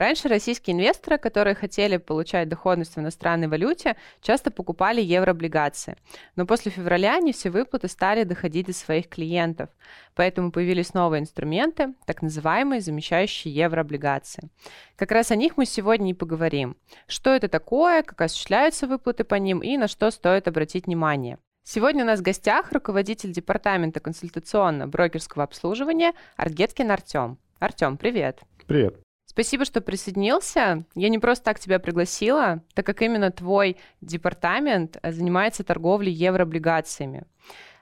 Раньше российские инвесторы, которые хотели получать доходность в иностранной валюте, часто покупали еврооблигации. Но после февраля не все выплаты стали доходить до своих клиентов. Поэтому появились новые инструменты, так называемые замещающие еврооблигации. Как раз о них мы сегодня и поговорим. Что это такое, как осуществляются выплаты по ним и на что стоит обратить внимание. Сегодня у нас в гостях руководитель департамента консультационно-брокерского обслуживания Аргеткин Артем. Артем, привет. Привет. Спасибо, что присоединился. Я не просто так тебя пригласила, так как именно твой департамент э, занимается торговлей еврооблигациями.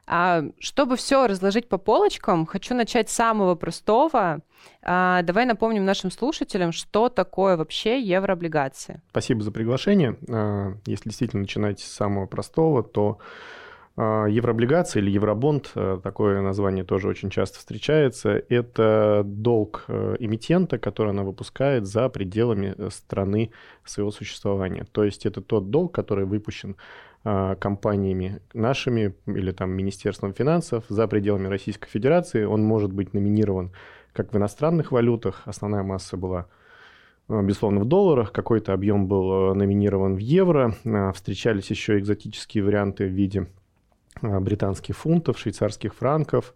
А, чтобы все разложить по полочкам, хочу начать с самого простого. А, давай напомним нашим слушателям, что такое вообще еврооблигации. Спасибо за приглашение. А, если действительно начинать с самого простого, то еврооблигации или евробонд, э, такое название тоже очень часто встречается, это долг э, эмитента, который она выпускает за пределами э, страны своего существования. То есть это тот долг, который выпущен а, компаниями нашими или там Министерством финансов за пределами Российской Федерации. Он может быть номинирован как в иностранных валютах, основная масса была безусловно, в долларах, какой-то объем был номинирован в евро, а, встречались еще экзотические варианты в виде британских фунтов, швейцарских франков,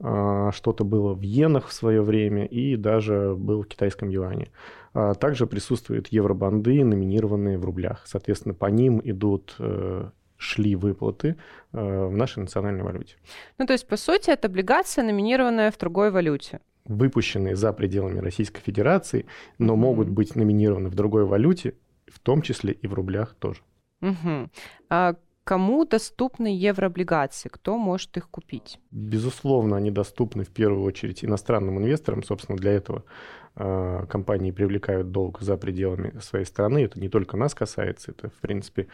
э, что-то было в иенах в свое время и даже был в китайском юане. А также присутствуют евробанды, номинированные в рублях. Соответственно, по ним идут э, шли выплаты в нашей национальной валюте. Ну, то есть, по сути, это облигация, номинированная в другой валюте выпущенные за пределами Российской Федерации, но mm-hmm. могут быть номинированы в другой валюте, в том числе и в рублях тоже. Mm-hmm. А Кому доступны еврооблигации? Кто может их купить? Безусловно, они доступны в первую очередь иностранным инвесторам. Собственно, для этого э, компании привлекают долг за пределами своей страны. Это не только нас касается, это, в принципе,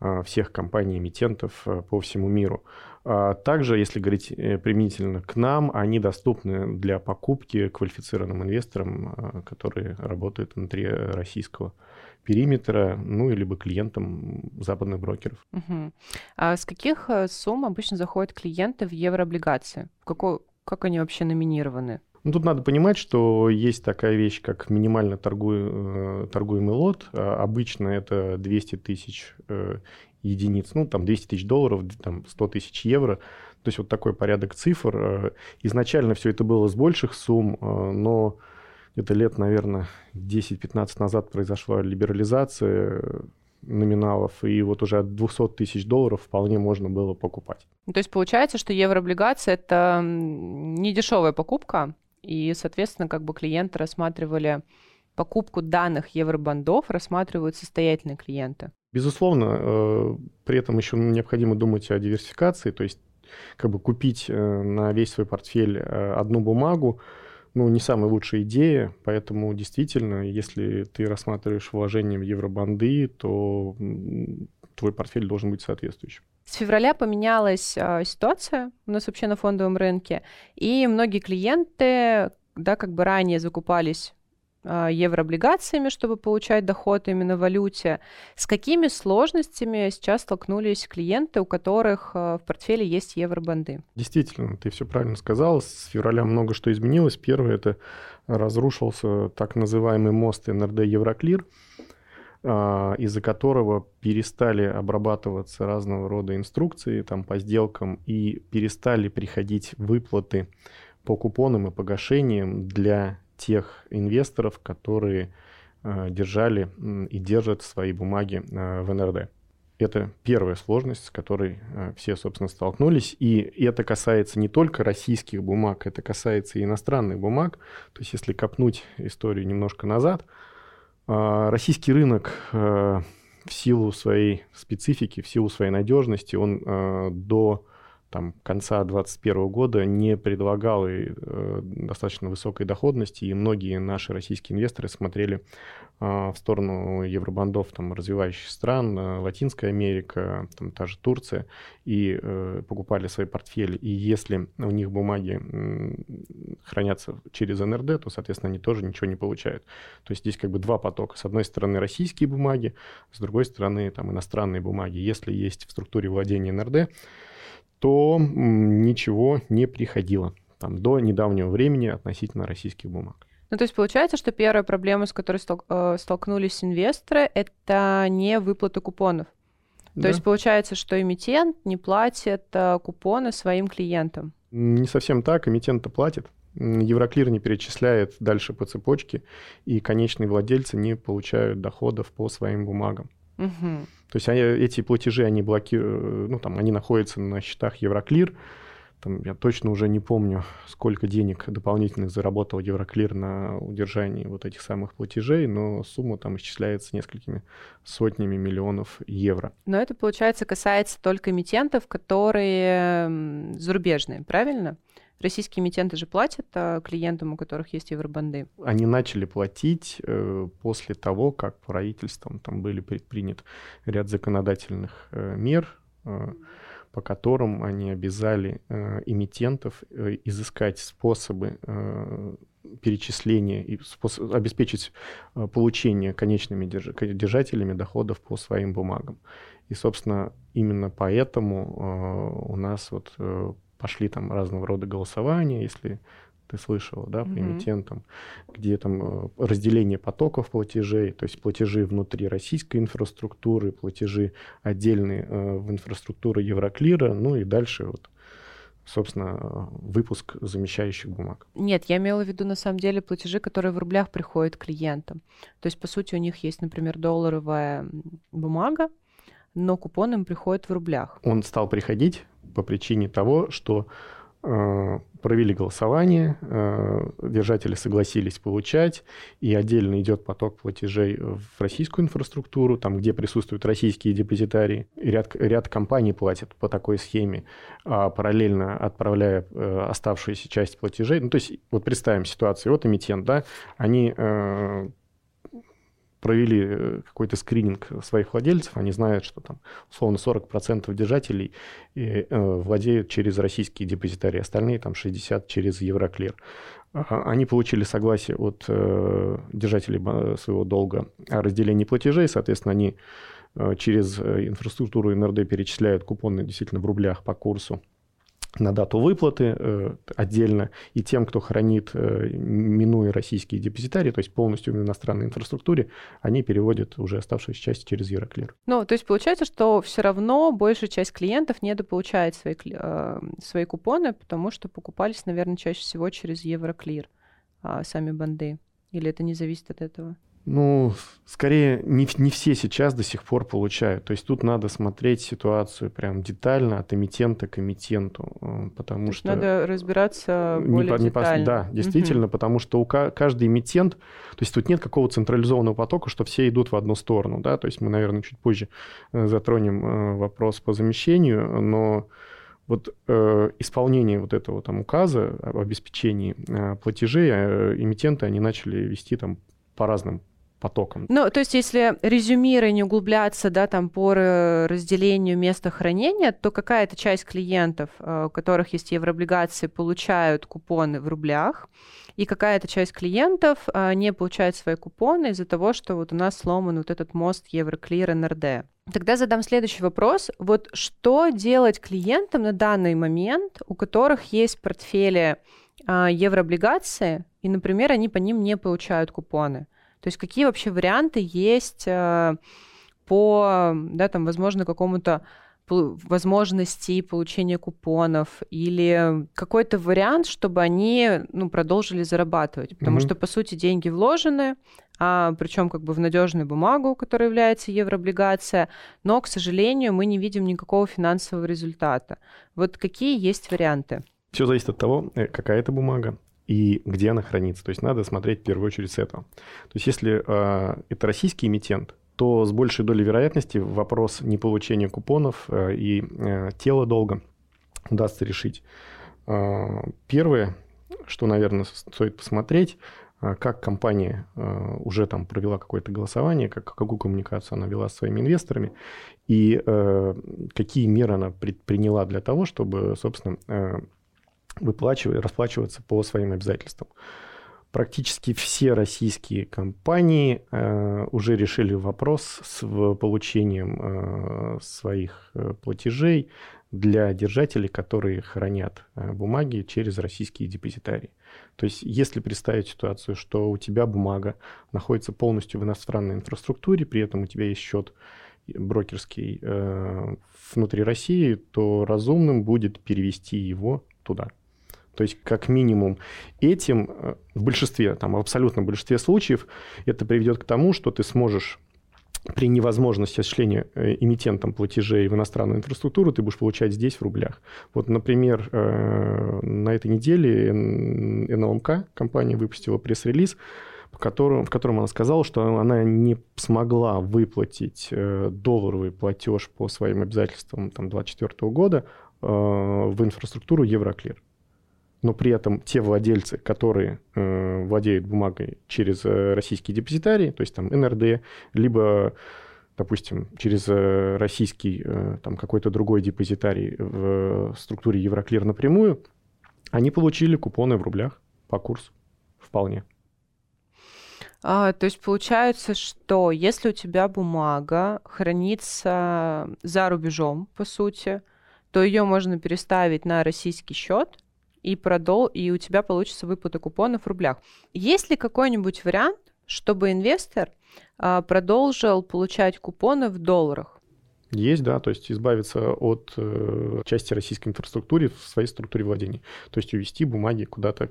э, всех компаний-эмитентов э, по всему миру. А также, если говорить э, применительно к нам, они доступны для покупки квалифицированным инвесторам, э, которые работают внутри российского периметра, ну, или бы клиентам западных брокеров. Угу. А с каких э, сумм обычно заходят клиенты в еврооблигации? Какой, как они вообще номинированы? Ну, тут надо понимать, что есть такая вещь, как минимально торгую, э, торгуемый лот. А обычно это 200 тысяч э, единиц, ну, там 200 тысяч долларов, там 100 тысяч евро. То есть вот такой порядок цифр. Изначально все это было с больших сумм, но где-то лет, наверное, 10-15 назад произошла либерализация номиналов, и вот уже от 200 тысяч долларов вполне можно было покупать. То есть получается, что еврооблигация – это не дешевая покупка, и, соответственно, как бы клиенты рассматривали покупку данных евробандов, рассматривают состоятельные клиенты. Безусловно, э, при этом еще необходимо думать о диверсификации, то есть как бы купить э, на весь свой портфель э, одну бумагу, ну, не самая лучшая идея, поэтому действительно, если ты рассматриваешь вложения в евробанды, то твой портфель должен быть соответствующим. С февраля поменялась э, ситуация у нас вообще на фондовом рынке, и многие клиенты, да, как бы ранее закупались а, еврооблигациями, чтобы получать доход именно в валюте. С какими сложностями сейчас столкнулись клиенты, у которых а, в портфеле есть евробанды? Действительно, ты все правильно сказал. С февраля много что изменилось. Первое – это разрушился так называемый мост НРД Евроклир, а, из-за которого перестали обрабатываться разного рода инструкции там, по сделкам и перестали приходить выплаты по купонам и погашениям для тех инвесторов, которые э, держали и держат свои бумаги э, в НРД. Это первая сложность, с которой э, все, собственно, столкнулись. И это касается не только российских бумаг, это касается и иностранных бумаг. То есть, если копнуть историю немножко назад, российский рынок в силу своей специфики, в силу своей надежности, он до там, конца 2021 года не предлагал и, э, достаточно высокой доходности, и многие наши российские инвесторы смотрели э, в сторону евробандов там, развивающихся стран, э, Латинская Америка, там, та же Турция, и э, покупали свои портфели. И если у них бумаги э, хранятся через НРД, то, соответственно, они тоже ничего не получают. То есть здесь как бы два потока. С одной стороны российские бумаги, с другой стороны там, иностранные бумаги. Если есть в структуре владения НРД, то ничего не приходило там, до недавнего времени относительно российских бумаг. Ну, то есть получается, что первая проблема, с которой э, столкнулись инвесторы, это не выплата купонов. То да. есть получается, что эмитент не платит э, купоны своим клиентам. Не совсем так, эмитент-то платит. Евроклир не перечисляет дальше по цепочке, и конечные владельцы не получают доходов по своим бумагам. Угу. То есть они, эти платежи, они блокируют, ну там, они находятся на счетах Евроклир, там, я точно уже не помню, сколько денег дополнительных заработал Евроклир на удержании вот этих самых платежей, но сумма там исчисляется несколькими сотнями миллионов евро. Но это, получается, касается только эмитентов, которые зарубежные, правильно? Российские эмитенты же платят а клиентам, у которых есть евробанды. Они начали платить э, после того, как правительством там были предпринят ряд законодательных э, мер, э, по которым они обязали эмитентов изыскать способы перечисления и способ, обеспечить получение конечными держ, держателями доходов по своим бумагам. И, собственно, именно поэтому у нас вот пошли там разного рода голосования, если ты слышала, да, по mm-hmm. эмитентам, где там э, разделение потоков платежей, то есть платежи внутри российской инфраструктуры, платежи отдельные э, в инфраструктуру Евроклира, ну и дальше вот собственно, выпуск замещающих бумаг. Нет, я имела в виду, на самом деле, платежи, которые в рублях приходят клиентам. То есть, по сути, у них есть, например, долларовая бумага, но купон им приходит в рублях. Он стал приходить по причине того, что Э, провели голосование, э, держатели согласились получать, и отдельно идет поток платежей в российскую инфраструктуру, там, где присутствуют российские депозитарии. Ряд, ряд компаний платят по такой схеме, а параллельно отправляя э, оставшуюся часть платежей. Ну, то есть, вот представим ситуацию, вот эмитент, да, они провели э, какой-то скрининг своих владельцев, они знают, что там условно 40% держателей и, э, владеют через российские депозитарии, остальные там 60 через Евроклир. А, они получили согласие от э, держателей своего долга о разделении платежей, соответственно, они э, через э, инфраструктуру НРД перечисляют купоны действительно в рублях по курсу на дату выплаты э, отдельно, и тем, кто хранит, э, минуя российские депозитарии, то есть полностью в иностранной инфраструктуре, они переводят уже оставшуюся часть через Евроклир. Ну, то есть получается, что все равно большая часть клиентов недополучает свои, э, свои купоны, потому что покупались, наверное, чаще всего через Евроклир э, сами банды. Или это не зависит от этого? Ну, скорее, не, не все сейчас до сих пор получают. То есть тут надо смотреть ситуацию прям детально от эмитента к эмитенту, э, потому То что... Надо разбираться более не, детально. Не, да, действительно, угу. потому что у каждый эмитент... То есть тут нет какого централизованного потока, что все идут в одну сторону, да, то есть мы, наверное, чуть позже э, затронем э, вопрос по замещению, но вот э, исполнение вот этого там указа об обеспечении э, платежей э, эмитенты, они начали вести там по разным потоком. Ну, то есть, если резюмировать, не углубляться, да, там, по разделению места хранения, то какая-то часть клиентов, э, у которых есть еврооблигации, получают купоны в рублях, и какая-то часть клиентов э, не получает свои купоны из-за того, что вот у нас сломан вот этот мост Евроклир НРД. Тогда задам следующий вопрос. Вот что делать клиентам на данный момент, у которых есть портфели э, еврооблигации, и, например, они по ним не получают купоны? То есть какие вообще варианты есть э, по, да, там, возможно, какому-то возможности получения купонов или какой-то вариант, чтобы они ну, продолжили зарабатывать. Потому mm-hmm. что, по сути, деньги вложены, а, причем как бы в надежную бумагу, которая является еврооблигация, но, к сожалению, мы не видим никакого финансового результата. Вот какие есть варианты? Все зависит от того, э, какая это бумага, и где она хранится. То есть надо смотреть в первую очередь с этого. То есть если э, это российский эмитент, то с большей долей вероятности вопрос неполучения купонов э, и э, тела долга удастся решить. Э, первое, что, наверное, стоит посмотреть, э, как компания э, уже там провела какое-то голосование, как, какую коммуникацию она вела с своими инвесторами, и э, какие меры она предприняла для того, чтобы, собственно, э, выплачивать, расплачиваться по своим обязательствам. Практически все российские компании э, уже решили вопрос с получением э, своих э, платежей для держателей, которые хранят э, бумаги через российские депозитарии. То есть, если представить ситуацию, что у тебя бумага находится полностью в иностранной инфраструктуре, при этом у тебя есть счет брокерский э, внутри России, то разумным будет перевести его туда. То есть, как минимум, этим э, в большинстве, там, в абсолютном большинстве случаев, это приведет к тому, что ты сможешь при невозможности осуществления э, эмитентом платежей в иностранную инфраструктуру ты будешь получать здесь в рублях. Вот, например, э, на этой неделе НЛМК, компания выпустила пресс-релиз, в котором, она сказала, что она не смогла выплатить долларовый платеж по своим обязательствам 2024 года в инфраструктуру Евроклир но при этом те владельцы, которые э, владеют бумагой через э, российские депозитарии, то есть там НРД, либо, допустим, через э, российский э, там какой-то другой депозитарий в структуре Евроклир напрямую, они получили купоны в рублях по курсу вполне. А, то есть получается, что если у тебя бумага хранится за рубежом, по сути, то ее можно переставить на российский счет, и продол, и у тебя получится выплата купонов в рублях. Есть ли какой-нибудь вариант, чтобы инвестор а, продолжил получать купоны в долларах? Есть, да, то есть избавиться от э, части российской инфраструктуры в своей структуре владения. То есть увести бумаги куда-то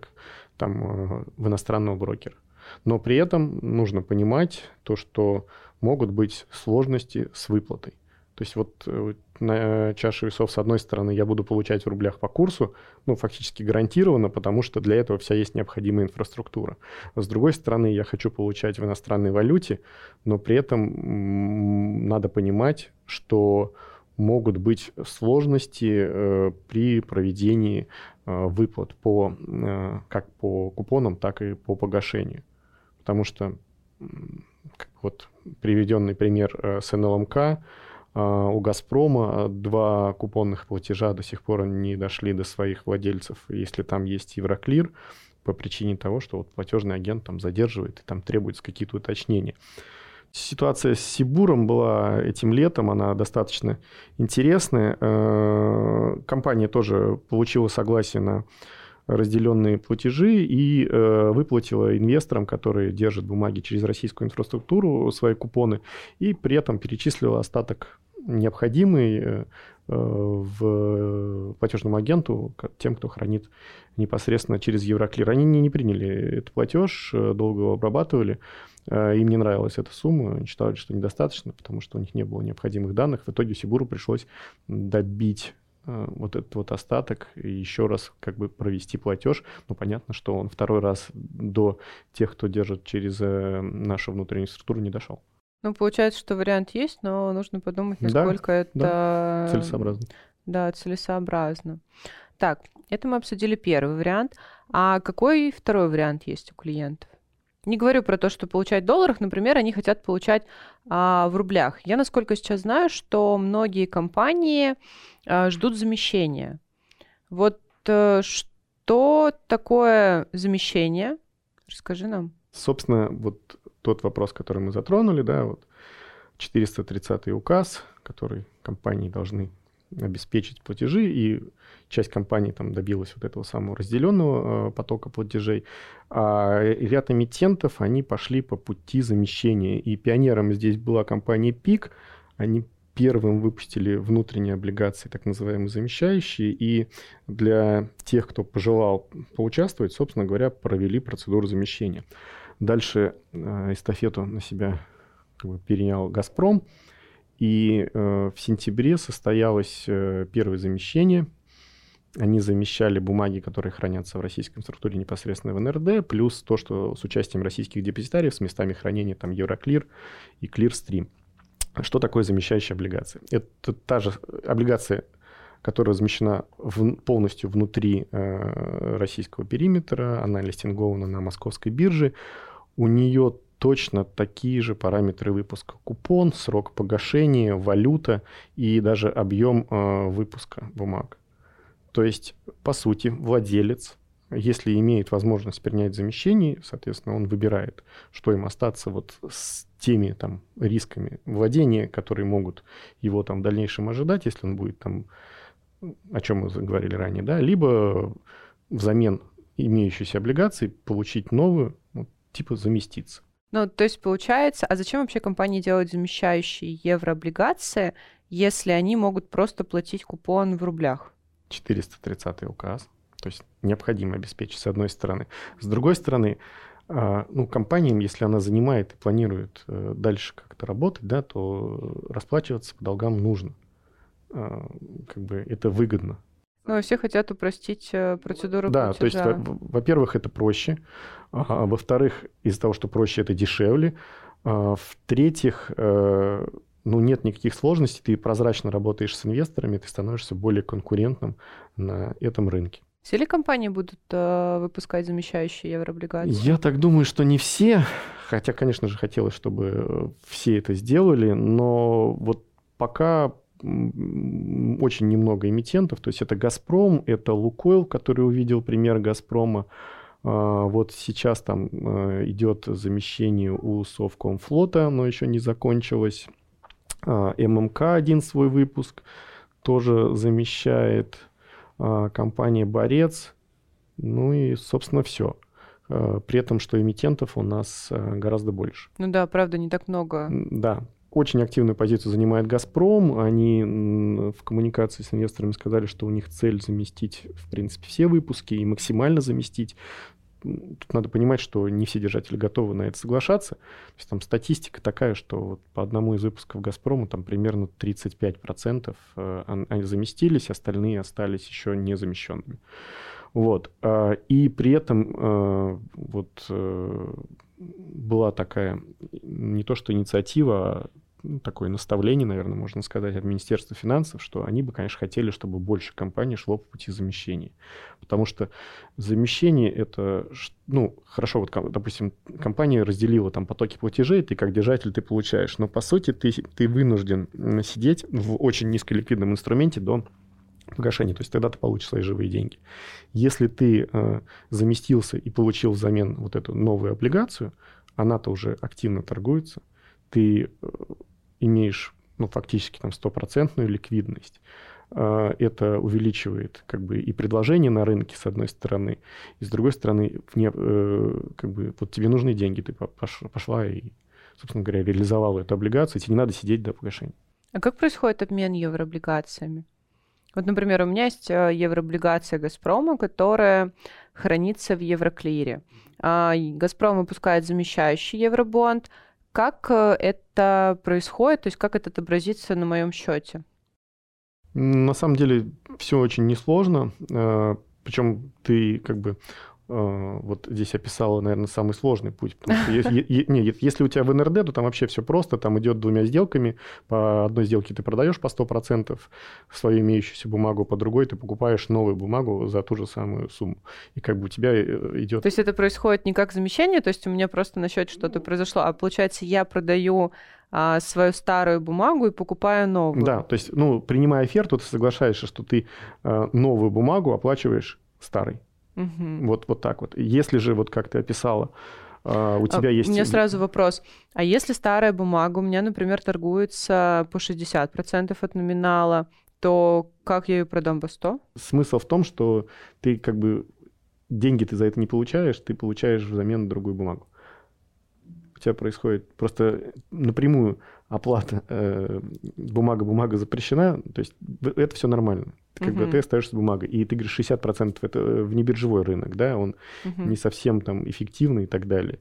там э, в иностранного брокера. Но при этом нужно понимать то, что могут быть сложности с выплатой. То есть вот э, на чаше весов, с одной стороны, я буду получать в рублях по курсу, ну, фактически гарантированно, потому что для этого вся есть необходимая инфраструктура. С другой стороны, я хочу получать в иностранной валюте, но при этом надо понимать, что могут быть сложности э, при проведении э, выплат по, э, как по купонам, так и по погашению. Потому что вот приведенный пример э, с НЛМК, у «Газпрома» два купонных платежа до сих пор не дошли до своих владельцев, если там есть Евроклир, по причине того, что вот платежный агент там задерживает и там требуются какие-то уточнения. Ситуация с Сибуром была этим летом, она достаточно интересная. Э, компания тоже получила согласие на разделенные платежи и э, выплатила инвесторам, которые держат бумаги через российскую инфраструктуру, свои купоны, и при этом перечислила остаток необходимый э, в платежному агенту, тем, кто хранит непосредственно через Евроклир. Они не, не приняли этот платеж, э, долго его обрабатывали, э, им не нравилась эта сумма, они считали, что недостаточно, потому что у них не было необходимых данных. В итоге Сибуру пришлось добить Э, вот этот вот остаток и еще раз как бы провести платеж. Ну, понятно, что он второй раз до тех, кто держит через э, нашу внутреннюю структуру, не дошел. Ну, получается, что вариант есть, но нужно подумать, насколько да, это... Да, целесообразно. Да, целесообразно. Так, это мы обсудили первый вариант. А какой второй вариант есть у клиентов? Не говорю про то, что получать в долларах, например, они хотят получать а, в рублях. Я, насколько сейчас знаю, что многие компании а, ждут замещения. Вот а, что такое замещение? Расскажи нам. Собственно, вот тот вопрос, который мы затронули, да, вот 430 указ, который компании должны обеспечить платежи, и часть компаний там добилась вот этого самого разделенного э, потока платежей, а ряд эмитентов, они пошли по пути замещения, и пионером здесь была компания ПИК, они первым выпустили внутренние облигации, так называемые замещающие, и для тех, кто пожелал поучаствовать, собственно говоря, провели процедуру замещения. Дальше э, эстафету на себя как бы, перенял «Газпром», и э, в сентябре состоялось э, первое замещение. Они замещали бумаги, которые хранятся в российском структуре непосредственно в НРД, плюс то, что с участием российских депозитариев с местами хранения там Евроклир и Clearstream. Что такое замещающая облигация? Это та же облигация, которая размещена в, полностью внутри э, российского периметра, она листингована на московской бирже. У нее точно такие же параметры выпуска. Купон, срок погашения, валюта и даже объем э, выпуска бумаг. То есть, по сути, владелец, если имеет возможность принять замещение, соответственно, он выбирает, что им остаться вот с теми там рисками владения, которые могут его там в дальнейшем ожидать, если он будет там о чем мы говорили ранее, да, либо взамен имеющейся облигации получить новую, ну, типа заместиться. Ну, то есть получается, а зачем вообще компании делают замещающие еврооблигации, если они могут просто платить купон в рублях? 430 указ. То есть необходимо обеспечить с одной стороны. С другой стороны, а, ну, компаниям, если она занимает и планирует э, дальше как-то работать, да, то расплачиваться по долгам нужно. А, как бы это выгодно. Ну, все хотят упростить э, процедуру Да, платежа. то есть, во-первых, это проще. А, во-вторых, из-за того, что проще, это дешевле. А, в-третьих, э, ну, нет никаких сложностей, ты прозрачно работаешь с инвесторами, ты становишься более конкурентным на этом рынке. Все ли компании будут э, выпускать замещающие еврооблигации? Я так думаю, что не все. Хотя, конечно же, хотелось, чтобы все это сделали, но вот пока очень немного эмитентов. То есть это «Газпром», это «Лукойл», который увидел пример «Газпрома». А, вот сейчас там э, идет замещение у Совкомфлота, но еще не закончилось. А, ММК один свой выпуск тоже замещает. А, компания «Борец». Ну и, собственно, все. При этом, что эмитентов у нас гораздо больше. Ну да, правда, не так много. Да, очень активную позицию занимает «Газпром». Они в коммуникации с инвесторами сказали, что у них цель заместить, в принципе, все выпуски и максимально заместить. Тут надо понимать, что не все держатели готовы на это соглашаться. То есть там статистика такая, что вот по одному из выпусков «Газпрома» там примерно 35% э, они заместились, остальные остались еще незамещенными. Вот. А, и при этом э, вот э, была такая не то что инициатива, а ну, такое наставление, наверное, можно сказать, от Министерства финансов, что они бы, конечно, хотели, чтобы больше компаний шло по пути замещения. Потому что замещение это, ну, хорошо, вот, допустим, компания разделила там потоки платежей, ты как держатель ты получаешь, но по сути ты, ты вынужден сидеть в очень низколиквидном инструменте до погашения, то есть тогда ты получишь свои живые деньги. Если ты э, заместился и получил взамен вот эту новую облигацию, она-то уже активно торгуется, ты э, имеешь ну, фактически там стопроцентную ликвидность. Э, это увеличивает как бы и предложение на рынке с одной стороны, и с другой стороны вне, э, как бы вот тебе нужны деньги, ты пошла и, собственно говоря, реализовала эту облигацию, тебе не надо сидеть до погашения. А как происходит обмен еврооблигациями? Вот, например, у меня есть э, еврооблигация «Газпрома», которая хранится в Евроклире. А, «Газпром» выпускает замещающий евробонд. Как э, это происходит? То есть как это отобразится на моем счете? На самом деле все очень несложно. Э, Причем ты как бы вот здесь описала, наверное, самый сложный путь. Потому что если, не, если у тебя в НРД, то там вообще все просто, там идет двумя сделками. По одной сделке ты продаешь по 100% свою имеющуюся бумагу, по другой ты покупаешь новую бумагу за ту же самую сумму. И как бы у тебя э, идет... То есть это происходит не как замещение, то есть у меня просто на счете что-то произошло, а получается я продаю а, свою старую бумагу и покупаю новую. Да, то есть, ну, принимая оферту, ты соглашаешься, что ты а, новую бумагу оплачиваешь старой. Угу. Вот, вот так вот. Если же, вот как ты описала, а, у тебя а, есть... У меня сразу вопрос. А если старая бумага у меня, например, торгуется по 60% от номинала, то как я ее продам по 100? Смысл в том, что ты как бы деньги ты за это не получаешь, ты получаешь взамен другую бумагу. У тебя происходит просто напрямую оплата, э, бумага-бумага запрещена, то есть это все нормально. Ты, как угу. бы ты остаешься бумагой. И ты говоришь, 60% это э, внебиржевой рынок, да, он угу. не совсем там эффективный и так далее.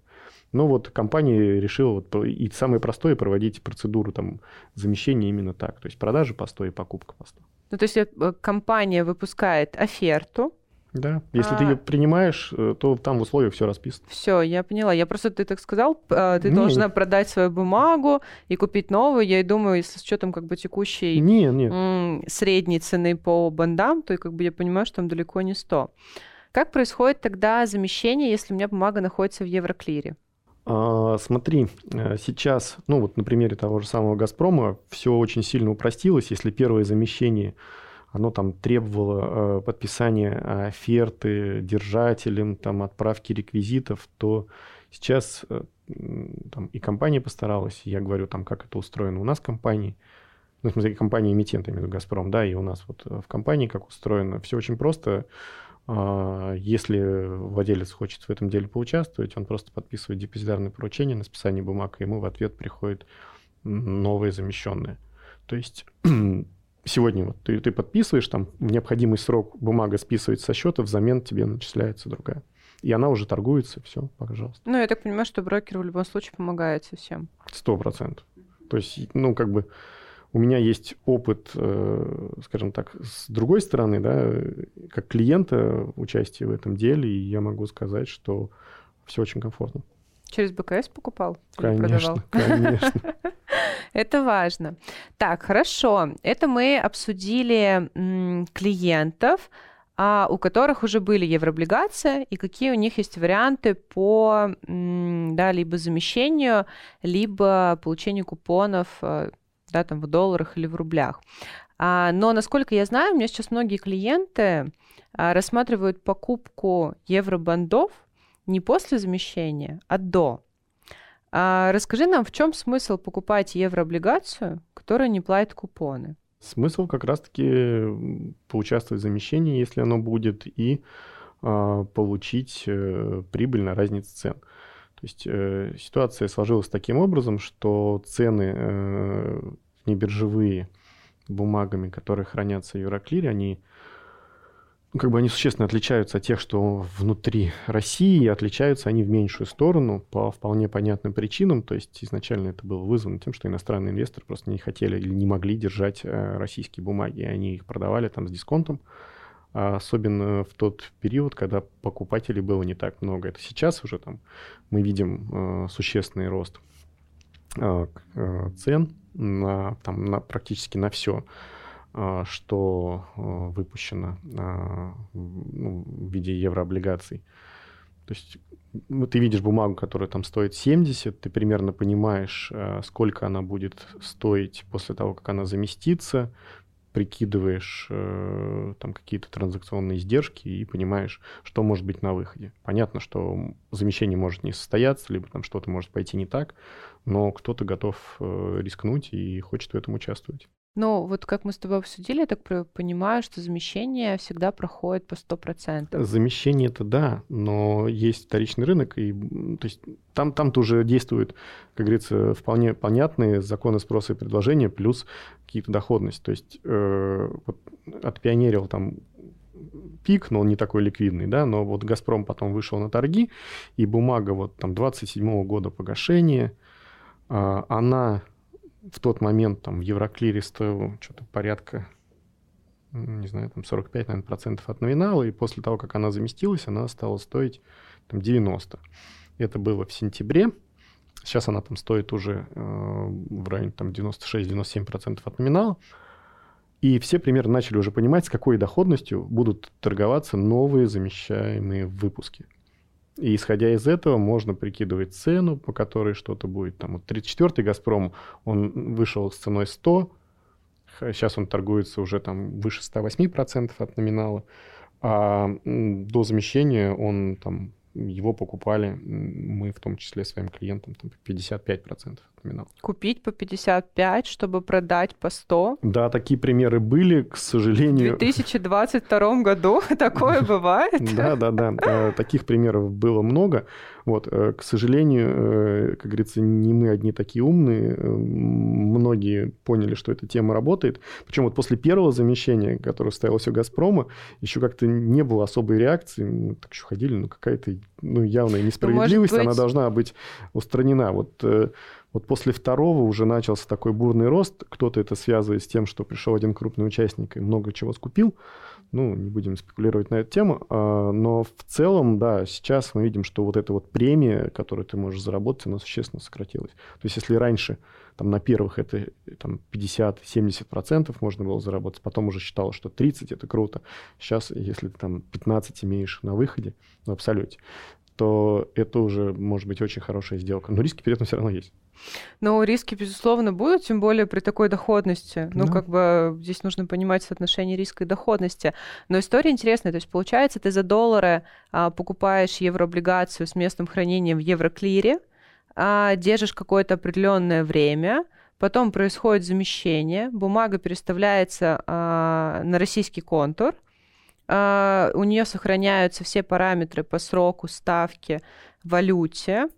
Но вот компания решила, вот, и самое простое, проводить процедуру там, замещения именно так. То есть продажа по 100 и покупка по 100. Ну, то есть э, компания выпускает оферту, да, если а... ты ее принимаешь, э, то там в условиях все расписано. Все, я поняла. Я просто ты так сказал, а, ты не, должна продать свою бумагу и купить новую. Я и думаю, если с учетом как бы текущей не, не. Средней цены по бандам, то как бы я понимаю, что там далеко не 100. Как происходит тогда замещение, если у меня бумага находится в Евроклире? А, смотри, э, сейчас, ну вот на примере того же самого Газпрома, все очень сильно упростилось. Если первое замещение оно там требовало э, подписания оферты держателям, там, отправки реквизитов, то сейчас э, там, и компания постаралась, я говорю, там, как это устроено у нас в компании, ну, в смысле, компании эмитента, именно «Газпром», да, и у нас вот в компании как устроено, все очень просто. А, если владелец хочет в этом деле поучаствовать, он просто подписывает депозитарное поручение на списание бумаг, и ему в ответ приходит новые замещенные. То есть сегодня вот ты, ты подписываешь, там в необходимый срок бумага списывается со счета, взамен тебе начисляется другая. И она уже торгуется, все, пожалуйста. Ну, я так понимаю, что брокер в любом случае помогает совсем. Сто процентов. То есть, ну, как бы у меня есть опыт, э, скажем так, с другой стороны, да, как клиента участия в этом деле, и я могу сказать, что все очень комфортно. Через БКС покупал? Конечно, конечно. Это важно. Так, хорошо. Это мы обсудили клиентов, а у которых уже были еврооблигации, и какие у них есть варианты по да, либо замещению, либо получению купонов э, да, там в долларах или в рублях. А, но, насколько я знаю, у меня сейчас многие клиенты а, рассматривают покупку евробандов не после замещения, а до. А расскажи нам, в чем смысл покупать еврооблигацию, которая не платит купоны? Смысл как раз-таки поучаствовать в замещении, если оно будет, и э, получить э, прибыль на разнице цен. То есть э, ситуация сложилась таким образом, что цены э, небиржевые бумагами, которые хранятся в Евроклире, они как бы они существенно отличаются от тех, что внутри России, отличаются они в меньшую сторону по вполне понятным причинам. То есть изначально это было вызвано тем, что иностранные инвесторы просто не хотели или не могли держать э, российские бумаги, и они их продавали там с дисконтом, а особенно в тот период, когда покупателей было не так много. Это сейчас уже там мы видим э, существенный рост э, цен на, там, на практически на все. А, что а, выпущено а, ну, в виде еврооблигаций. То есть ну, ты видишь бумагу, которая там стоит 70, ты примерно понимаешь, сколько она будет стоить после того, как она заместится, прикидываешь э, там какие-то транзакционные издержки и понимаешь, что может быть на выходе. Понятно, что замещение может не состояться, либо там что-то может пойти не так, но кто-то готов э, рискнуть и хочет в этом участвовать. Ну, вот как мы с тобой обсудили, я так понимаю, что замещение всегда проходит по 100%. Замещение это да, но есть вторичный рынок, и то есть там, там тоже действуют, как говорится, вполне понятные законы спроса и предложения, плюс какие-то доходность. То есть э, вот отпионерил там пик, но он не такой ликвидный, да, но вот «Газпром» потом вышел на торги, и бумага вот там 27 года погашения, э, она в тот момент там в Евроклире стоил что-то порядка, не знаю, там 45, наверное, процентов от номинала, и после того, как она заместилась, она стала стоить там 90. Это было в сентябре. Сейчас она там стоит уже э, в районе там 96-97% процентов от номинала. И все примерно начали уже понимать, с какой доходностью будут торговаться новые замещаемые выпуски. И исходя из этого можно прикидывать цену, по которой что-то будет. Там вот 34-й «Газпром», он вышел с ценой 100, сейчас он торгуется уже там выше 108% от номинала, а до замещения он там его покупали мы в том числе своим клиентам там, 55% номинал. Купить по 55, чтобы продать по 100? Да, такие примеры были, к сожалению. В 2022 году такое бывает? Да, да, да. Э, таких примеров было много. Вот, э, к сожалению, э, как говорится, не мы одни такие умные. Многие поняли, что эта тема работает. Причем вот после первого замещения, которое ставилось у «Газпрома», еще как-то не было особой реакции. Мы так еще ходили, ну какая-то ну, явная ну, несправедливость, быть... она должна быть устранена. Вот вот после второго уже начался такой бурный рост. Кто-то это связывает с тем, что пришел один крупный участник и много чего скупил. Ну, не будем спекулировать на эту тему. А, но в целом, да, сейчас мы видим, что вот эта вот премия, которую ты можешь заработать, она существенно сократилась. То есть если раньше там на первых это там 50-70% можно было заработать, потом уже считалось, что 30 это круто. Сейчас, если ты там 15 имеешь на выходе, в абсолюте, то это уже может быть очень хорошая сделка. Но риски при этом все равно есть. Но риски, безусловно, будут, тем более при такой доходности. Ну, да. как бы здесь нужно понимать соотношение риска и доходности. Но история интересная. То есть, получается, ты за доллары а, покупаешь еврооблигацию с местом хранения в Евроклире, а, держишь какое-то определенное время, потом происходит замещение, бумага переставляется э, на российский контур, э, у нее сохраняются все параметры по сроку, ставке, валюте,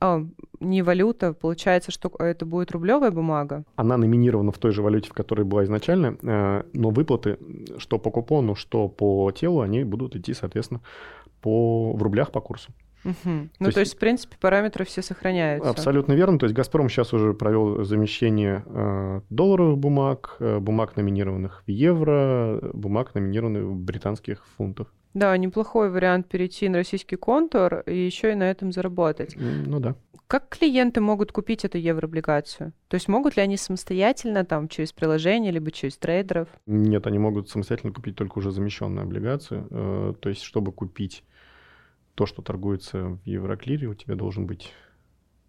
а, не валюта, получается, что это будет рублевая бумага? Она номинирована в той же валюте, в которой была изначально, э, но выплаты, что по купону, что по телу, они будут идти, соответственно, по, в рублях по курсу. Угу. То ну, есть, то есть, в принципе, параметры все сохраняются. Абсолютно верно. То есть «Газпром» сейчас уже провел замещение э, долларовых бумаг, э, бумаг, номинированных в евро, бумаг, номинированных в британских фунтах. Да, неплохой вариант перейти на российский контур и еще и на этом заработать. Ну да. Как клиенты могут купить эту еврооблигацию? То есть могут ли они самостоятельно, там, через приложение, либо через трейдеров? Нет, они могут самостоятельно купить только уже замещенную облигацию. Э, то есть, чтобы купить то, что торгуется в Евроклире, у тебя должен быть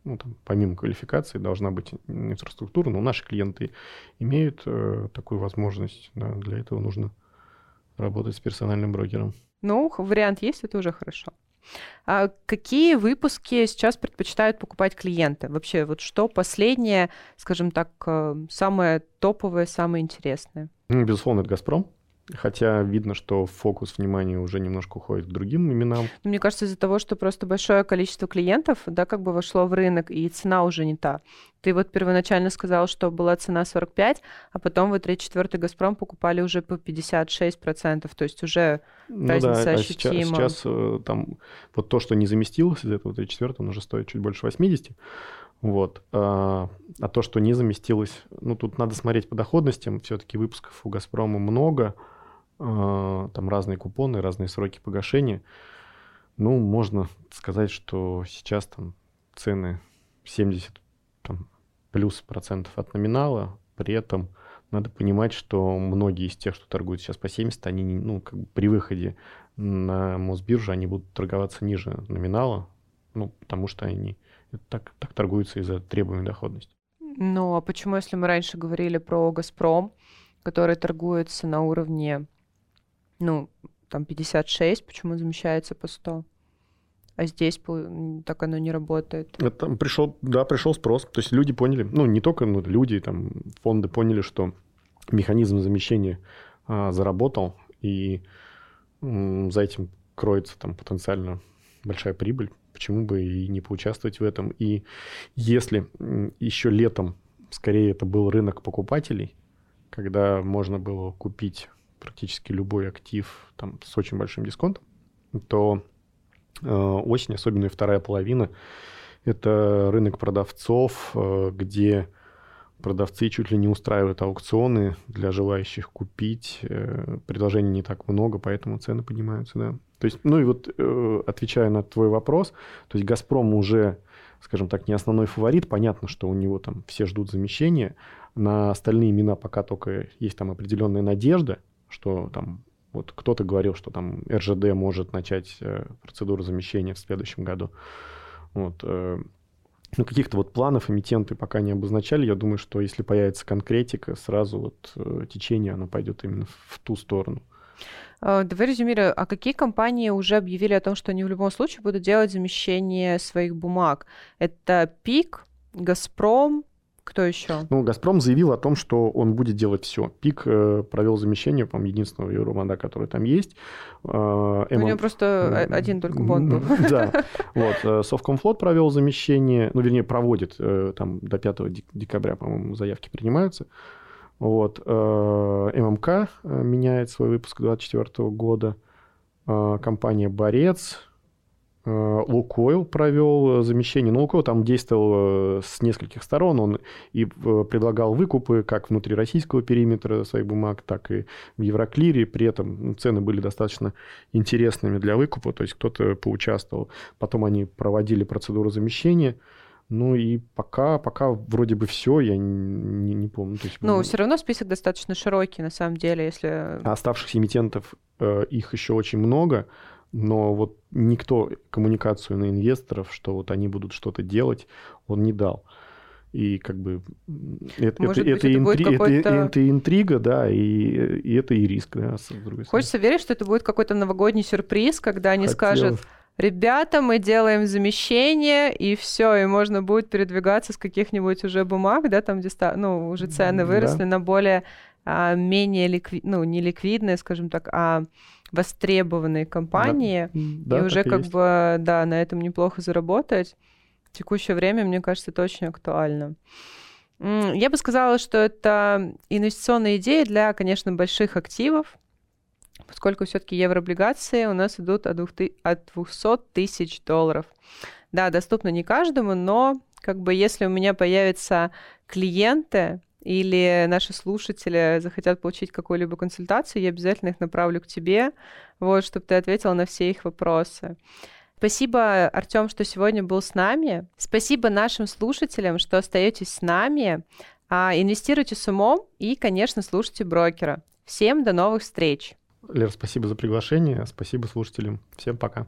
ну, там, помимо квалификации должна быть инфраструктура, но наши клиенты имеют э, такую возможность. Да, для этого нужно работать с персональным брокером. Ну, вариант есть, это уже хорошо. А какие выпуски сейчас предпочитают покупать клиенты? Вообще, вот что последнее, скажем так, э, самое топовое, самое интересное? Ну, безусловно, это «Газпром». Хотя видно, что фокус внимания уже немножко уходит к другим именам. Мне кажется, из-за того, что просто большое количество клиентов, да, как бы вошло в рынок, и цена уже не та. Ты вот первоначально сказал, что была цена 45, а потом вы 3-4 «Газпром» покупали уже по 56%, то есть уже ну разница да, ощутима. А сейчас, сейчас э, там вот то, что не заместилось из этого 3-4, он уже стоит чуть больше 80. Вот. А, а то, что не заместилось, ну, тут надо смотреть по доходностям. Все-таки выпусков у «Газпрома» много. А, там разные купоны, разные сроки погашения. Ну, можно сказать, что сейчас там цены 70 там, плюс процентов от номинала, при этом надо понимать, что многие из тех, что торгуют сейчас по 70, они ну, как бы при выходе на Мосбиржу они будут торговаться ниже номинала, ну, потому что они так, так торгуются из-за требуемой доходности. Ну, а почему, если мы раньше говорили про «Газпром», который торгуется на уровне ну, там 56, почему замещается по 100? А здесь так оно не работает. Это пришел, да, пришел спрос. То есть люди поняли, ну, не только ну, люди, там, фонды поняли, что механизм замещения а, заработал, и м, за этим кроется там потенциально большая прибыль. Почему бы и не поучаствовать в этом? И если еще летом, скорее, это был рынок покупателей, когда можно было купить практически любой актив там, с очень большим дисконтом, то э, осень, особенно и вторая половина, это рынок продавцов, э, где продавцы чуть ли не устраивают аукционы для желающих купить. Э, предложений не так много, поэтому цены поднимаются, да. То есть, ну и вот э, отвечая на твой вопрос, то есть «Газпром» уже, скажем так, не основной фаворит. Понятно, что у него там все ждут замещения. На остальные имена пока только есть там определенная надежда, что там вот кто-то говорил, что там РЖД может начать э, процедуру замещения в следующем году. Вот. Э, ну, каких-то вот планов эмитенты пока не обозначали. Я думаю, что если появится конкретика, сразу вот э, течение, оно пойдет именно в ту сторону. Давай резюмируем. А какие компании уже объявили о том, что они в любом случае будут делать замещение своих бумаг? Это ПИК, Газпром, кто еще? Ну, «Газпром» заявил о том, что он будет делать все. ПИК э, провел замещение, по-моему, единственного евробанда, который там есть. Э, У него просто один только бонд был. Да. Вот. Э, Совкомфлот провел замещение, ну, вернее, проводит э, там до 5 декабря, по-моему, заявки принимаются. Вот. Э, ММК меняет свой выпуск 2024 года. Компания «Борец», Э, Лукойл провел э, замещение. Но Лукойл там действовал э, с нескольких сторон. Он и предлагал выкупы как внутри российского периметра своих бумаг, так и в Евроклире. При этом цены были достаточно интересными для выкупа, то есть кто-то поучаствовал. Потом они проводили процедуру замещения. Ну и пока, пока вроде бы все, я не, не помню. То есть, ну, все равно список достаточно широкий, на самом деле, если... А оставшихся эмитентов, их еще очень много но вот никто коммуникацию на инвесторов, что вот они будут что-то делать, он не дал. И как бы это, Может это, быть, это, это, интри, это, это интрига, да, и, и это и риск, да, с другой Хочется верить, что это будет какой-то новогодний сюрприз, когда они Хотел. скажут, ребята, мы делаем замещение, и все, и можно будет передвигаться с каких-нибудь уже бумаг, да, там, где ну, уже цены выросли да. на более а, менее ликви... ну, не ликвидные, скажем так, а востребованные компании, да. и да, уже как есть. бы, да, на этом неплохо заработать. В текущее время, мне кажется, это очень актуально. Я бы сказала, что это инвестиционная идея для, конечно, больших активов, поскольку все-таки еврооблигации у нас идут от 200 тысяч долларов. Да, доступно не каждому, но как бы если у меня появятся клиенты или наши слушатели захотят получить какую-либо консультацию, я обязательно их направлю к тебе, вот, чтобы ты ответила на все их вопросы. Спасибо, Артем, что сегодня был с нами. Спасибо нашим слушателям, что остаетесь с нами. А, инвестируйте с умом и, конечно, слушайте брокера. Всем до новых встреч! Лер, спасибо за приглашение. Спасибо слушателям. Всем пока.